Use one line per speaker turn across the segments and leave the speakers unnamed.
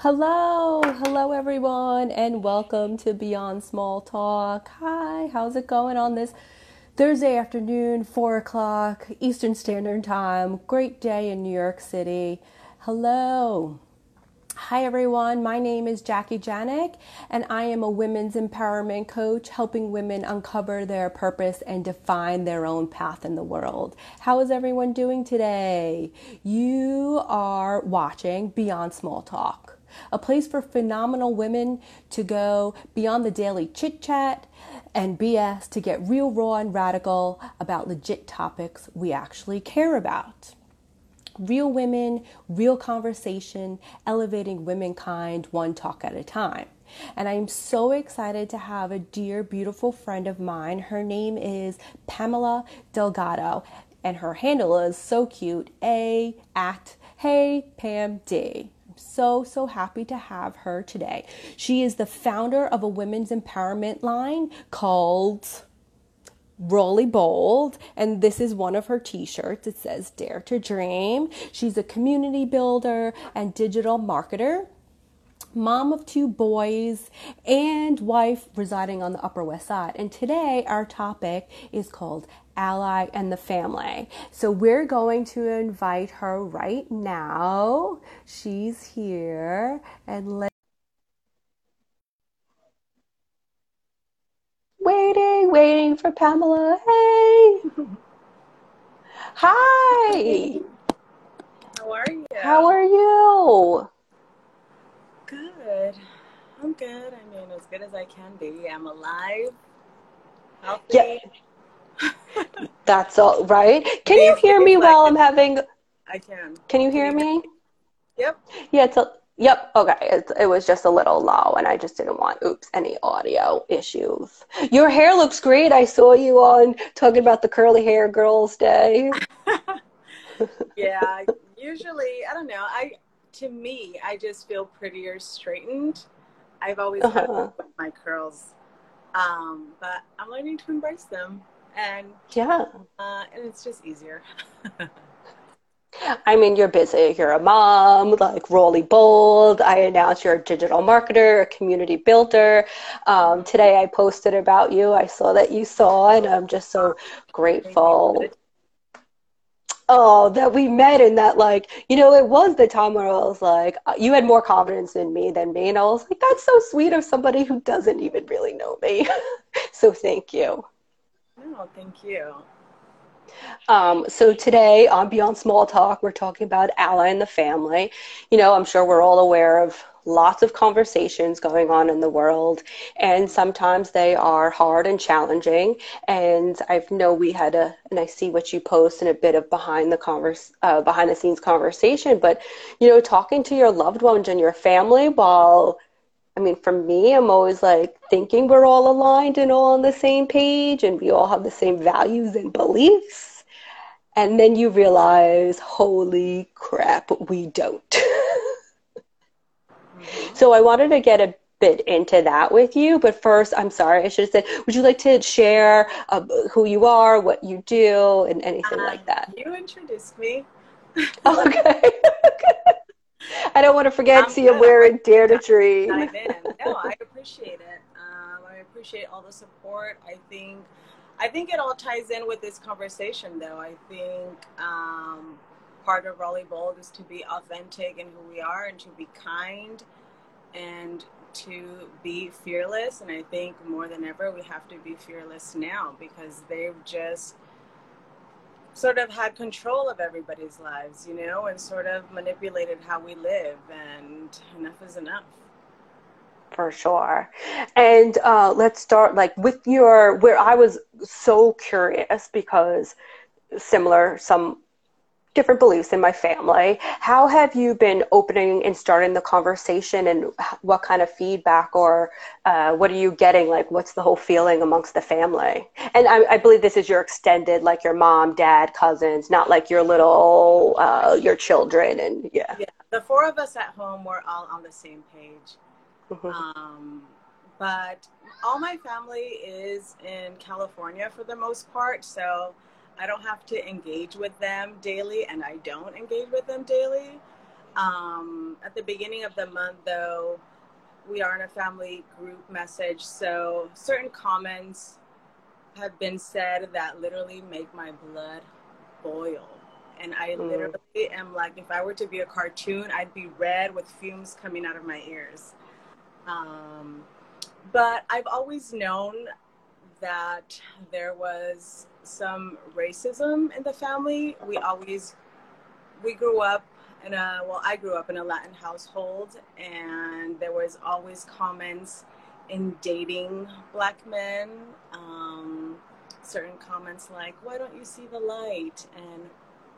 Hello, hello everyone, and welcome to Beyond Small Talk. Hi, how's it going on this Thursday afternoon, 4 o'clock Eastern Standard Time? Great day in New York City. Hello. Hi, everyone. My name is Jackie Janik, and I am a women's empowerment coach helping women uncover their purpose and define their own path in the world. How is everyone doing today? You are watching Beyond Small Talk, a place for phenomenal women to go beyond the daily chit chat and BS to get real, raw, and radical about legit topics we actually care about real women, real conversation, elevating womankind one talk at a time. And I'm so excited to have a dear, beautiful friend of mine. Her name is Pamela Delgado, and her handle is so cute A at Hey Pam D. So, so happy to have her today. She is the founder of a women's empowerment line called Rolly Bold, and this is one of her t shirts. It says Dare to Dream. She's a community builder and digital marketer, mom of two boys, and wife residing on the Upper West Side. And today, our topic is called Ally and the Family. So, we're going to invite her right now. She's here, and let Waiting, waiting for Pamela. Hey. Hi.
How are you?
How are you?
I'm good. I mean, as good as I can be. I'm alive. Healthy.
Yeah. That's all right. Can you hear me while I'm having
I can.
Can you hear me?
Yep.
Yeah, it's a Yep. Okay. It, it was just a little low, and I just didn't want, oops, any audio issues. Your hair looks great. I saw you on talking about the curly hair girls day.
yeah. Usually, I don't know. I to me, I just feel prettier straightened. I've always uh-huh. had my curls, um, but I'm learning to embrace them, and
yeah,
uh, and it's just easier.
I mean, you're busy. You're a mom, like Rolly Bold. I announced you're a digital marketer, a community builder. Um, today I posted about you. I saw that you saw, and I'm just so grateful. Oh, that we met and that, like, you know, it was the time where I was like, uh, you had more confidence in me than me. And I was like, that's so sweet of somebody who doesn't even really know me. so thank you.
No, thank you.
Um, so today on Beyond Small Talk, we're talking about ally in the family. You know, I'm sure we're all aware of lots of conversations going on in the world, and sometimes they are hard and challenging. And I know we had a, and I see what you post in a bit of behind the converse, uh, behind the scenes conversation. But you know, talking to your loved ones and your family while I mean, for me, I'm always like thinking we're all aligned and all on the same page and we all have the same values and beliefs. And then you realize, holy crap, we don't. mm-hmm. So I wanted to get a bit into that with you. But first, I'm sorry, I should have said, would you like to share uh, who you are, what you do, and anything like um, that?
You introduced me.
okay. I don't want to forget. See, I'm wearing Dare to Dream.
No, I appreciate it. Um, I appreciate all the support. I think, I think it all ties in with this conversation, though. I think um, part of Rolly Bold is to be authentic in who we are and to be kind and to be fearless. And I think more than ever, we have to be fearless now because they've just sort of had control of everybody's lives, you know, and sort of manipulated how we live. And enough is enough.
For sure. And uh, let's start like with your, where I was so curious because similar, some different beliefs in my family. How have you been opening and starting the conversation, and what kind of feedback or uh, what are you getting? Like, what's the whole feeling amongst the family? And I, I, believe this is your extended, like your mom, dad, cousins, not like your little, uh, your children, and yeah.
Yeah, the four of us at home, we're all on the same page. Mm-hmm. Um, but all my family is in California for the most part, so I don't have to engage with them daily, and I don't engage with them daily. Um, at the beginning of the month, though, we are in a family group message, so certain comments have been said that literally make my blood boil. And I mm. literally am like, if I were to be a cartoon, I'd be red with fumes coming out of my ears. Um, but I've always known that there was some racism in the family. We always, we grew up in a, well, I grew up in a Latin household, and there was always comments in dating black men. Um, certain comments like, "Why don't you see the light?" and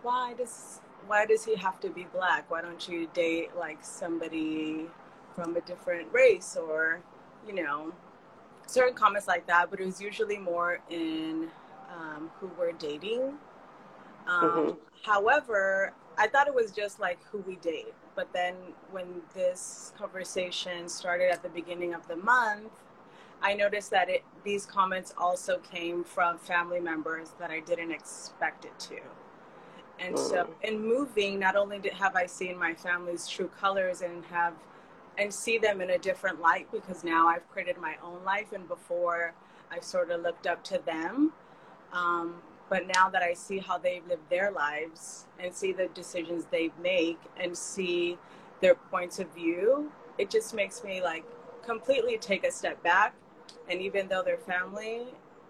"Why does why does he have to be black? Why don't you date like somebody from a different race or, you know, certain comments like that?" But it was usually more in um, who we're dating. Um, mm-hmm. However, I thought it was just like who we date. But then when this conversation started at the beginning of the month, I noticed that it, these comments also came from family members that I didn't expect it to. And mm. so in moving, not only did, have I seen my family's true colors and have and see them in a different light because now I've created my own life and before I sort of looked up to them. Um, but now that I see how they've lived their lives and see the decisions they make and see their points of view, it just makes me like completely take a step back and even though they're family,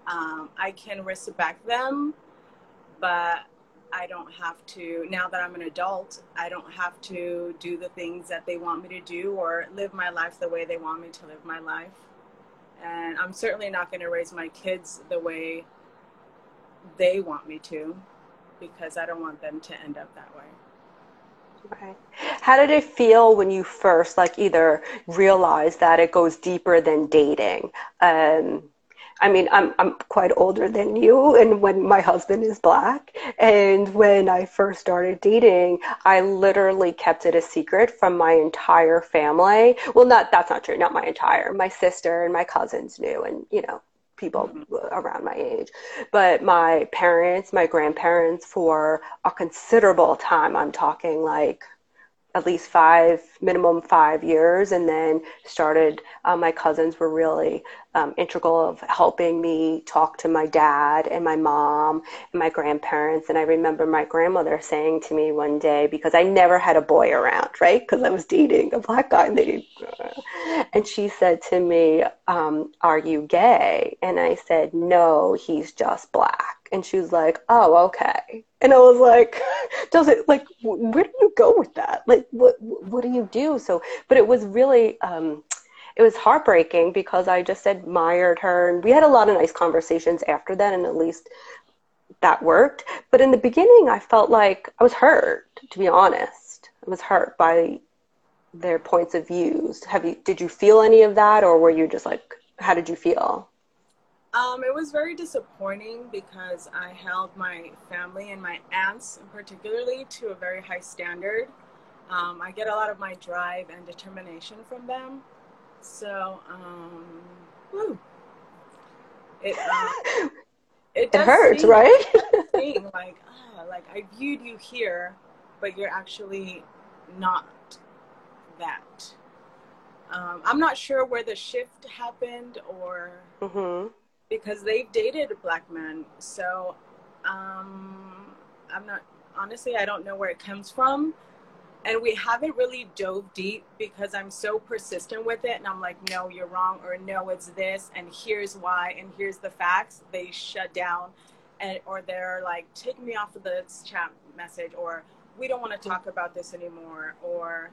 um, I can respect them, but I don't have to, now that I'm an adult, I don't have to do the things that they want me to do or live my life the way they want me to live my life. And I'm certainly not going to raise my kids the way they want me to because I don't want them to end up that way.
Okay. How did it feel when you first like either realized that it goes deeper than dating? Um, I mean, I'm I'm quite older than you, and when my husband is black, and when I first started dating, I literally kept it a secret from my entire family. Well, not that's not true, not my entire. My sister and my cousins knew, and you know, people around my age. But my parents, my grandparents, for a considerable time, I'm talking like at least five, minimum five years, and then started. Uh, my cousins were really um, integral of helping me talk to my dad and my mom and my grandparents. And I remember my grandmother saying to me one day because I never had a boy around, right? Because I was dating a black guy, and they, and she said to me, um, "Are you gay?" And I said, "No, he's just black." And she was like, "Oh, okay." And I was like, "Does it like where do you go with that? Like, what what do you do?" So, but it was really um, it was heartbreaking because I just admired her, and we had a lot of nice conversations after that, and at least that worked. But in the beginning, I felt like I was hurt. To be honest, I was hurt by their points of views. Have you? Did you feel any of that, or were you just like, how did you feel?
Um, it was very disappointing because I held my family and my aunts, particularly, to a very high standard. Um, I get a lot of my drive and determination from them. So, um, woo. It, uh,
it, it hurts, right?
thing, like, ah, like I viewed you here, but you're actually not that. Um, I'm not sure where the shift happened or. Mm-hmm because they've dated black men. So um, I'm not, honestly, I don't know where it comes from. And we haven't really dove deep because I'm so persistent with it. And I'm like, no, you're wrong, or no, it's this, and here's why, and here's the facts. They shut down, and or they're like, take me off of this chat message, or we don't want to talk about this anymore, or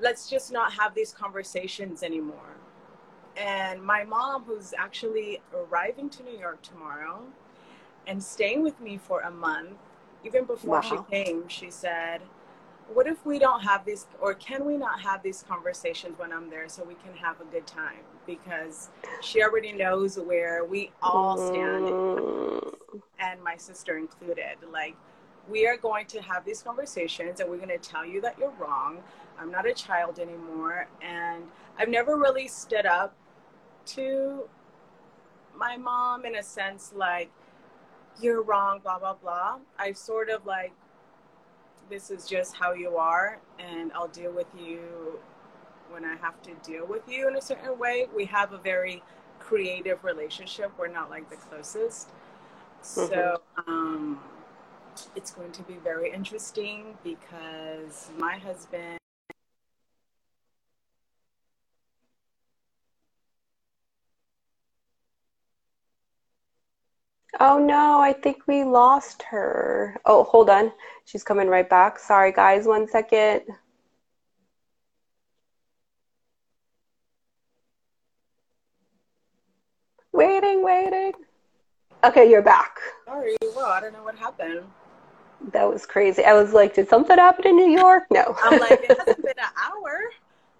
let's just not have these conversations anymore and my mom, who's actually arriving to New York tomorrow and staying with me for a month, even before wow. she came, she said, What if we don't have these, or can we not have these conversations when I'm there so we can have a good time? Because she already knows where we all stand, mm. and my sister included. Like, we are going to have these conversations and we're going to tell you that you're wrong. I'm not a child anymore. And I've never really stood up to my mom in a sense like you're wrong blah blah blah i sort of like this is just how you are, and I'll deal with you when I have to deal with you in a certain way. We have a very creative relationship. We're not like the closest. Mm-hmm. So um, it's going to be very interesting because my husband.
Oh no, I think we lost her. Oh, hold on. She's coming right back. Sorry, guys, one second. Waiting, waiting. Okay, you're back.
Sorry, well, I don't know what happened.
That was crazy. I was like, did something happen in New York? No.
I'm like, it hasn't been an hour.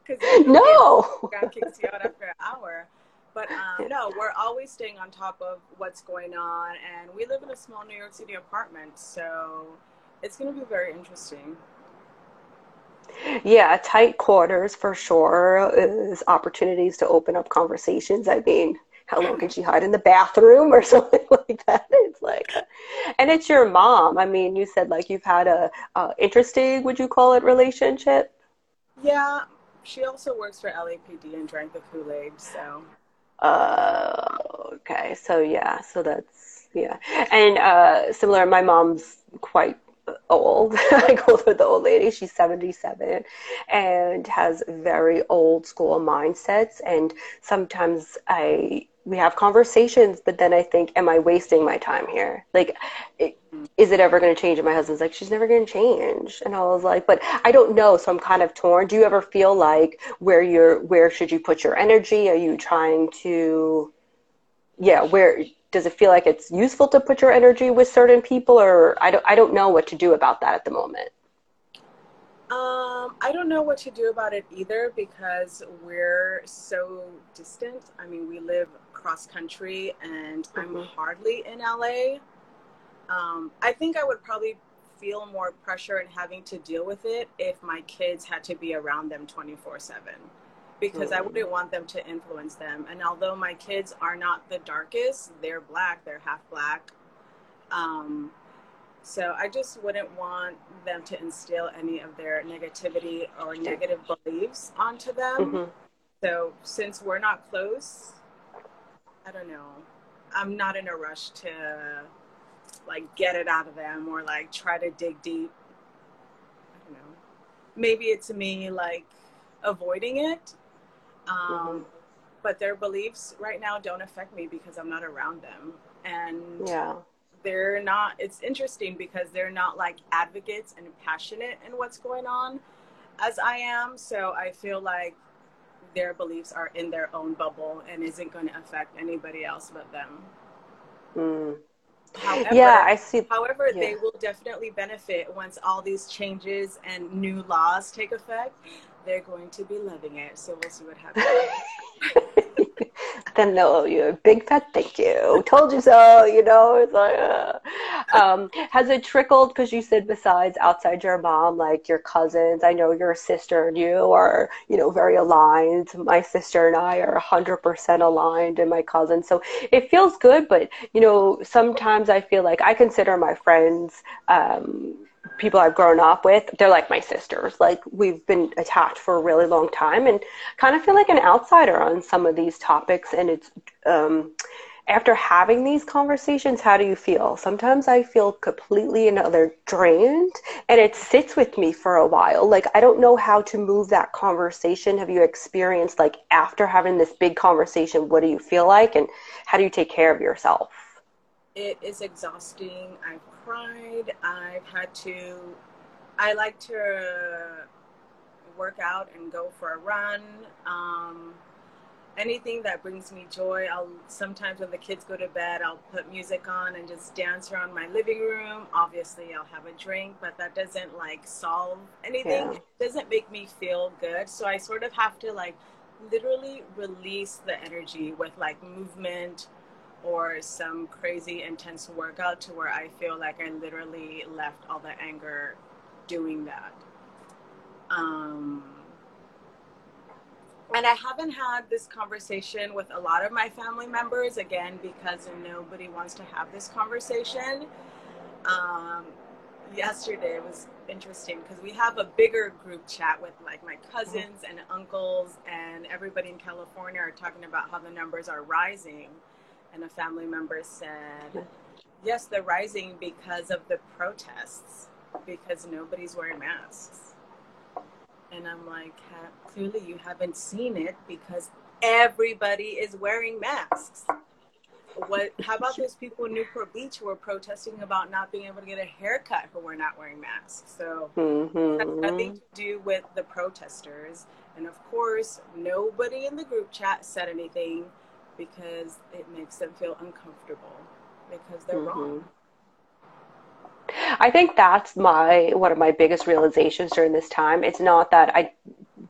Because no.
God kicks you out after an hour. But um, no, we're always staying on top of what's going on, and we live in a small New York City apartment, so it's going to be very interesting.
Yeah, tight quarters for sure is opportunities to open up conversations. I mean, how long can she hide in the bathroom or something like that? It's like, and it's your mom. I mean, you said like you've had a uh, interesting, would you call it, relationship?
Yeah, she also works for LAPD and drank the Kool Aid, so.
Uh, okay, so yeah, so that's yeah, and uh, similar. My mom's quite old. I go with the old lady. She's 77 and has very old school mindsets. And sometimes I we have conversations, but then I think, am I wasting my time here? Like, it, is it ever going to change? And my husband's like, she's never going to change. And I was like, but I don't know. So I'm kind of torn. Do you ever feel like where you're, where should you put your energy? Are you trying to, yeah, where does it feel like it's useful to put your energy with certain people or I don't, I don't know what to do about that at the moment.
Um, I don't know what to do about it either because we're so distant. I mean, we live cross country and mm-hmm. I'm hardly in LA. Um, I think I would probably feel more pressure in having to deal with it if my kids had to be around them 24 7 because mm-hmm. I wouldn't want them to influence them. And although my kids are not the darkest, they're black, they're half black. Um, so I just wouldn't want them to instill any of their negativity or negative beliefs onto them. Mm-hmm. So since we're not close, I don't know. I'm not in a rush to like get it out of them or like try to dig deep. I don't know. Maybe it's me like avoiding it. Um, mm-hmm. But their beliefs right now don't affect me because I'm not around them. And
yeah.
They're not, it's interesting because they're not like advocates and passionate in what's going on as I am. So I feel like their beliefs are in their own bubble and isn't going to affect anybody else but them.
Mm. However, yeah, I see.
However,
yeah.
they will definitely benefit once all these changes and new laws take effect. They're going to be loving it. So we'll see what happens.
then they'll you a big fat thank you. Told you so, you know. It's like, uh. um, has it trickled? Because you said besides outside your mom, like your cousins. I know your sister and you are, you know, very aligned. My sister and I are hundred percent aligned, and my cousin. So it feels good, but you know, sometimes I feel like I consider my friends. Um, people I've grown up with, they're like my sisters. Like we've been attached for a really long time and kind of feel like an outsider on some of these topics. And it's, um, after having these conversations, how do you feel? Sometimes I feel completely another drained and it sits with me for a while. Like I don't know how to move that conversation. Have you experienced like after having this big conversation, what do you feel like and how do you take care of yourself?
It is exhausting. I've cried. I've had to, I like to work out and go for a run. Um, anything that brings me joy. I'll sometimes when the kids go to bed, I'll put music on and just dance around my living room. Obviously, I'll have a drink, but that doesn't like solve anything. Yeah. It doesn't make me feel good. So I sort of have to like literally release the energy with like movement or some crazy intense workout to where I feel like I literally left all the anger doing that. Um, and I haven't had this conversation with a lot of my family members again because nobody wants to have this conversation. Um, yesterday was interesting because we have a bigger group chat with like my cousins and uncles and everybody in California are talking about how the numbers are rising. And a family member said, yes, they're rising because of the protests, because nobody's wearing masks. And I'm like, clearly you haven't seen it because everybody is wearing masks what how about those people in Newport Beach who are protesting about not being able to get a haircut who were not wearing masks? So mm-hmm. has nothing to do with the protesters. And of course, nobody in the group chat said anything because it makes them feel uncomfortable because they're mm-hmm. wrong.
I think that's my one of my biggest realizations during this time. It's not that I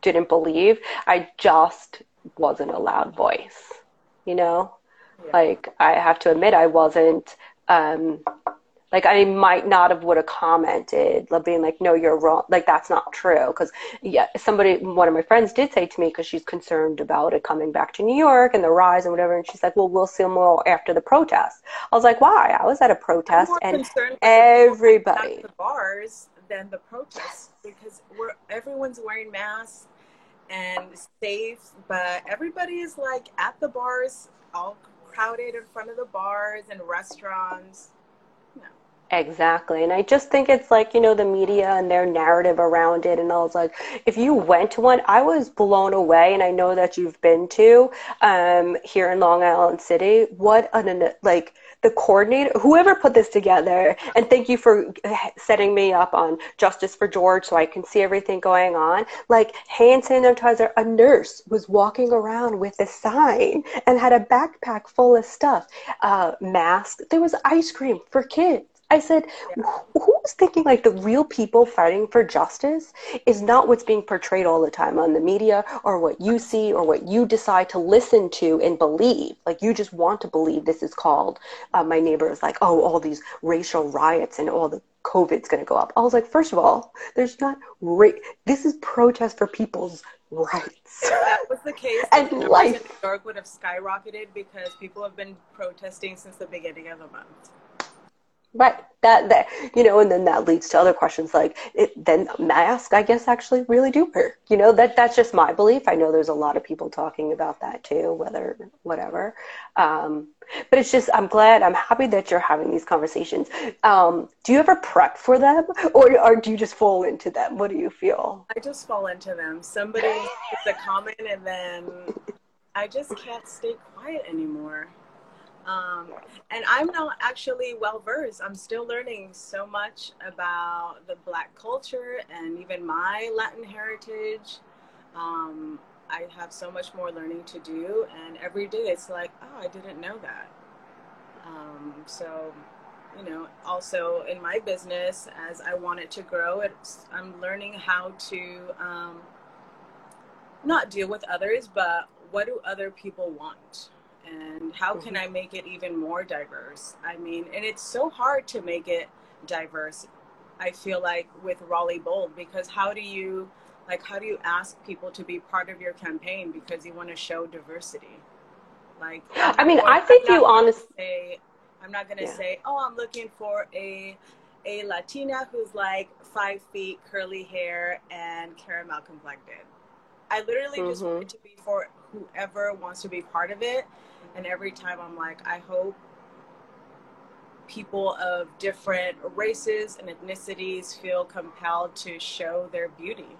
didn't believe, I just wasn't a loud voice, you know? Like I have to admit, I wasn't. Um, like I might not have would have commented, like being like, "No, you're wrong." Like that's not true. Because yeah, somebody, one of my friends did say to me, because she's concerned about it coming back to New York and the rise and whatever, and she's like, "Well, we'll see more after the protest." I was like, "Why?" I was at a protest, and everybody
the bars than the protests because we're everyone's wearing masks and safe, but everybody is like at the bars all crowded in front of the bars and restaurants.
Exactly. And I just think it's like, you know, the media and their narrative around it. And I was like, if you went to one, I was blown away. And I know that you've been to um, here in Long Island City. What an, like, the coordinator, whoever put this together, and thank you for setting me up on Justice for George so I can see everything going on. Like hand sanitizer, a nurse was walking around with a sign and had a backpack full of stuff, uh, mask. There was ice cream for kids. I said, who's thinking like the real people fighting for justice is not what's being portrayed all the time on the media or what you see or what you decide to listen to and believe. Like you just want to believe this is called. Uh, my neighbor is like, oh, all these racial riots and all the COVID's going to go up. I was like, first of all, there's not ra- This is protest for people's rights.
If that was the case, and life in New York would have skyrocketed because people have been protesting since the beginning of the month.
Right. That that you know, and then that leads to other questions like it, then masks, I guess, actually really do work. You know, that that's just my belief. I know there's a lot of people talking about that too, whether whatever. Um, but it's just I'm glad, I'm happy that you're having these conversations. Um, do you ever prep for them, or or do you just fall into them? What do you feel?
I just fall into them. Somebody makes a comment, and then I just can't stay quiet anymore. Um, and I'm not actually well versed. I'm still learning so much about the Black culture and even my Latin heritage. Um, I have so much more learning to do, and every day it's like, oh, I didn't know that. Um, so, you know, also in my business, as I want it to grow, it's, I'm learning how to um, not deal with others, but what do other people want? And how can mm-hmm. I make it even more diverse? I mean, and it's so hard to make it diverse. I feel like with Rolly Bold because how do you like how do you ask people to be part of your campaign because you want to show diversity? Like
I mean, I think you honestly
I'm not going to yeah. say, "Oh, I'm looking for a a Latina who's like 5 feet, curly hair and caramel complected." I literally mm-hmm. just want it to be for whoever wants to be part of it and every time I'm like, I hope people of different races and ethnicities feel compelled to show their beauty.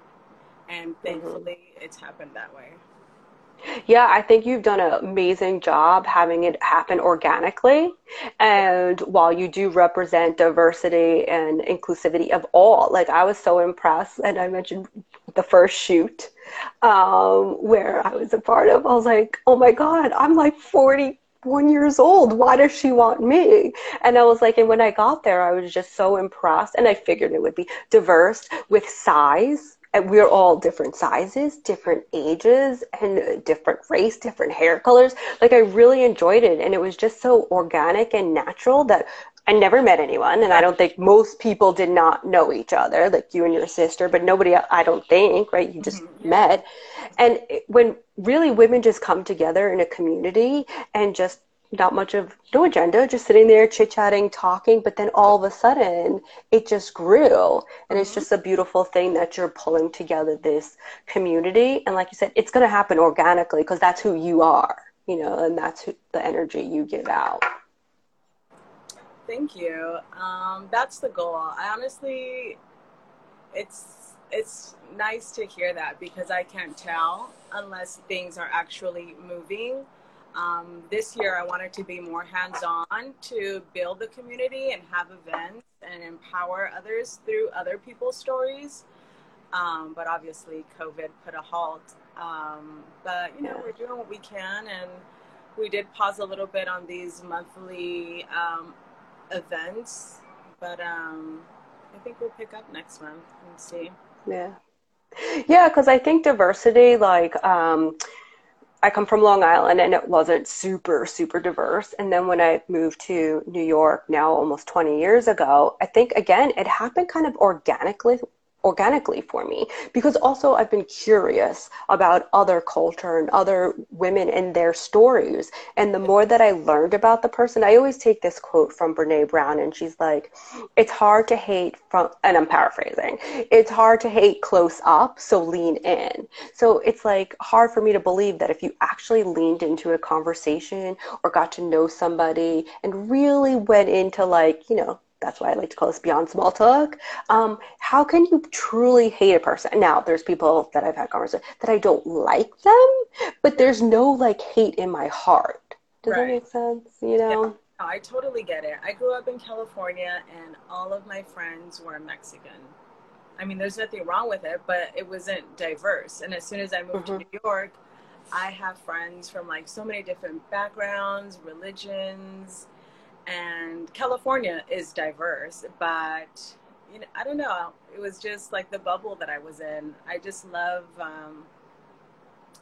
And mm-hmm. thankfully, mm-hmm. it's happened that way.
Yeah, I think you've done an amazing job having it happen organically. And while you do represent diversity and inclusivity of all, like I was so impressed, and I mentioned the first shoot um, where I was a part of. I was like, oh my God, I'm like 41 years old. Why does she want me? And I was like, and when I got there, I was just so impressed. And I figured it would be diverse with size. And we're all different sizes, different ages, and different race, different hair colors. Like I really enjoyed it, and it was just so organic and natural that I never met anyone, and I don't think most people did not know each other, like you and your sister, but nobody, I don't think, right? You just mm-hmm. met. And when really women just come together in a community and just not much of no agenda, just sitting there chit chatting, talking. But then all of a sudden, it just grew, and it's just a beautiful thing that you're pulling together this community. And like you said, it's going to happen organically because that's who you are, you know, and that's who, the energy you give out.
Thank you. Um, that's the goal. I honestly, it's it's nice to hear that because I can't tell unless things are actually moving. Um, this year, I wanted to be more hands on to build the community and have events and empower others through other people's stories. Um, but obviously, COVID put a halt. Um, but, you know, we're doing what we can. And we did pause a little bit on these monthly um, events. But um, I think we'll pick up next month and see.
Yeah. Yeah, because I think diversity, like, um, I come from Long Island and it wasn't super, super diverse. And then when I moved to New York now almost 20 years ago, I think again, it happened kind of organically organically for me because also I've been curious about other culture and other women and their stories. And the more that I learned about the person, I always take this quote from Brene Brown and she's like, it's hard to hate from, and I'm paraphrasing, it's hard to hate close up, so lean in. So it's like hard for me to believe that if you actually leaned into a conversation or got to know somebody and really went into like, you know, that's why I like to call this beyond small talk. Um, how can you truly hate a person? Now, there's people that I've had conversations that I don't like them, but there's no like hate in my heart. Does right. that make sense? You know? Yeah.
I totally get it. I grew up in California and all of my friends were Mexican. I mean, there's nothing wrong with it, but it wasn't diverse. And as soon as I moved mm-hmm. to New York, I have friends from like so many different backgrounds, religions, and California is diverse, but you know, I don't know. It was just like the bubble that I was in. I just love, um,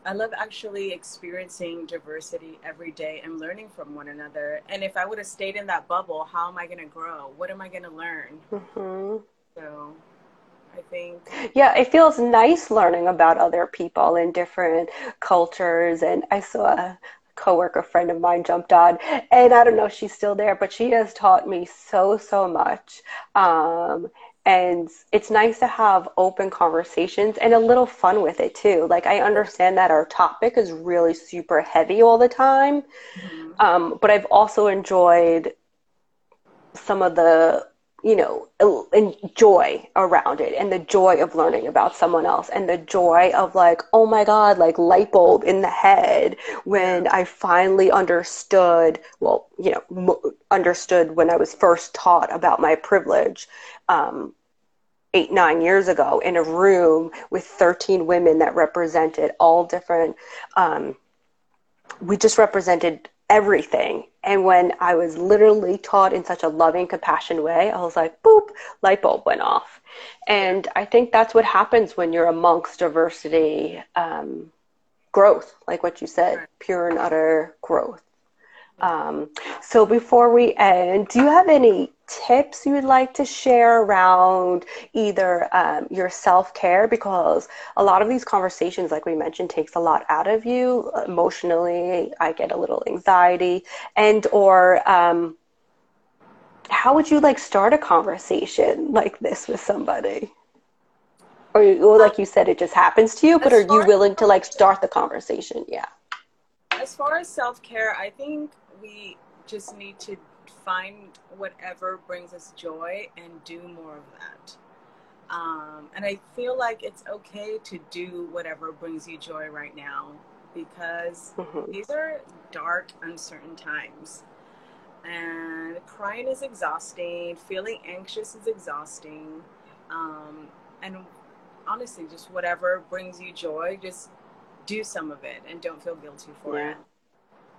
I love actually experiencing diversity every day and learning from one another. And if I would have stayed in that bubble, how am I going to grow? What am I going to learn? Mm-hmm. So I think.
Yeah, it feels nice learning about other people in different cultures. And I saw coworker friend of mine jumped on and i don't know if she's still there but she has taught me so so much um, and it's nice to have open conversations and a little fun with it too like i understand that our topic is really super heavy all the time mm-hmm. um, but i've also enjoyed some of the you know, and joy around it and the joy of learning about someone else and the joy of like, oh my God, like light bulb in the head when I finally understood, well, you know, m- understood when I was first taught about my privilege. Um, eight, nine years ago in a room with 13 women that represented all different, um, we just represented everything. And when I was literally taught in such a loving, compassionate way, I was like, boop, light bulb went off. And I think that's what happens when you're amongst diversity um, growth, like what you said, pure and utter growth. Um, so before we end, do you have any tips you would like to share around either um, your self care? Because a lot of these conversations, like we mentioned, takes a lot out of you emotionally. I get a little anxiety, and or um, how would you like start a conversation like this with somebody? Or, or like you said, it just happens to you, but are you willing to like start the conversation? Yeah.
As far as self care, I think we just need to find whatever brings us joy and do more of that. Um, and I feel like it's okay to do whatever brings you joy right now because mm-hmm. these are dark, uncertain times. And crying is exhausting, feeling anxious is exhausting. Um, and honestly, just whatever brings you joy, just do some of it and don't feel guilty for yeah. it.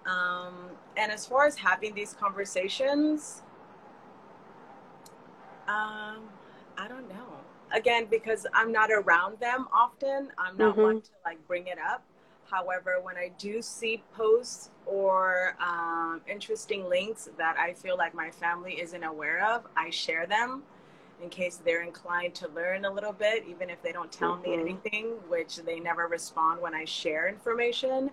Um, and as far as having these conversations, um, I don't know. Again, because I'm not around them often, I'm not mm-hmm. one to like bring it up. However, when I do see posts or um, interesting links that I feel like my family isn't aware of, I share them in case they're inclined to learn a little bit, even if they don't tell mm-hmm. me anything, which they never respond when I share information.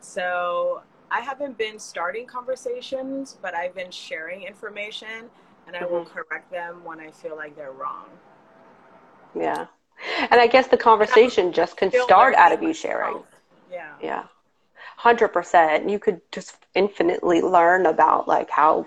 So I haven't been starting conversations, but I've been sharing information and I mm-hmm. will correct them when I feel like they're wrong.
Yeah. And I guess the conversation just can start out of you sharing.
Yeah.
Yeah. 100%. You could just infinitely learn about like how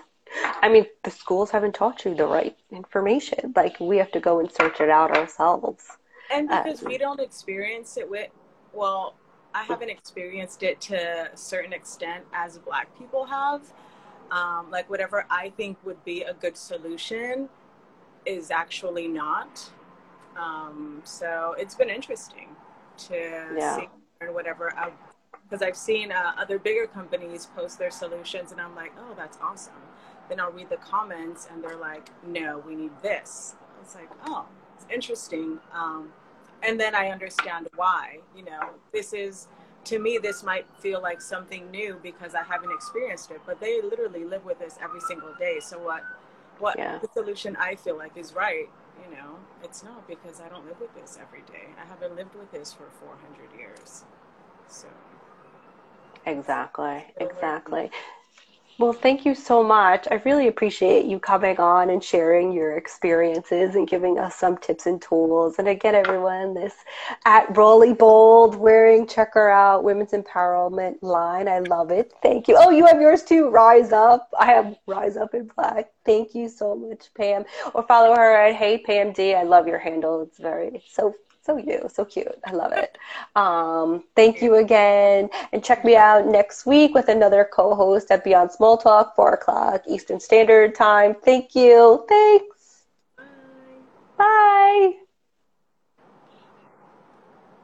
I mean, the schools haven't taught you the right information. Like we have to go and search it out ourselves.
And because um, we don't experience it with well, I haven't experienced it to a certain extent as black people have. Um, like whatever I think would be a good solution is actually not. Um, so it's been interesting to yeah. see and whatever because I've seen uh, other bigger companies post their solutions and I'm like, oh, that's awesome. Then I'll read the comments and they're like, no, we need this. It's like, oh, it's interesting. Um, and then I understand why. You know, this is to me this might feel like something new because I haven't experienced it, but they literally live with this every single day. So what what yeah. the solution I feel like is right, you know, it's not because I don't live with this every day. I haven't lived with this for 400 years. So
Exactly. Exactly. Well, thank you so much. I really appreciate you coming on and sharing your experiences and giving us some tips and tools. And again, everyone, this at Rolly Bold wearing checker out women's empowerment line. I love it. Thank you. Oh, you have yours too. Rise up. I have Rise Up in Black. Thank you so much, Pam. Or follow her at Hey Pam D. I love your handle. It's very so so you, so cute. I love it. Um, thank you again. And check me out next week with another co host at Beyond Small Talk, 4 o'clock Eastern Standard Time. Thank you. Thanks. Bye. Bye.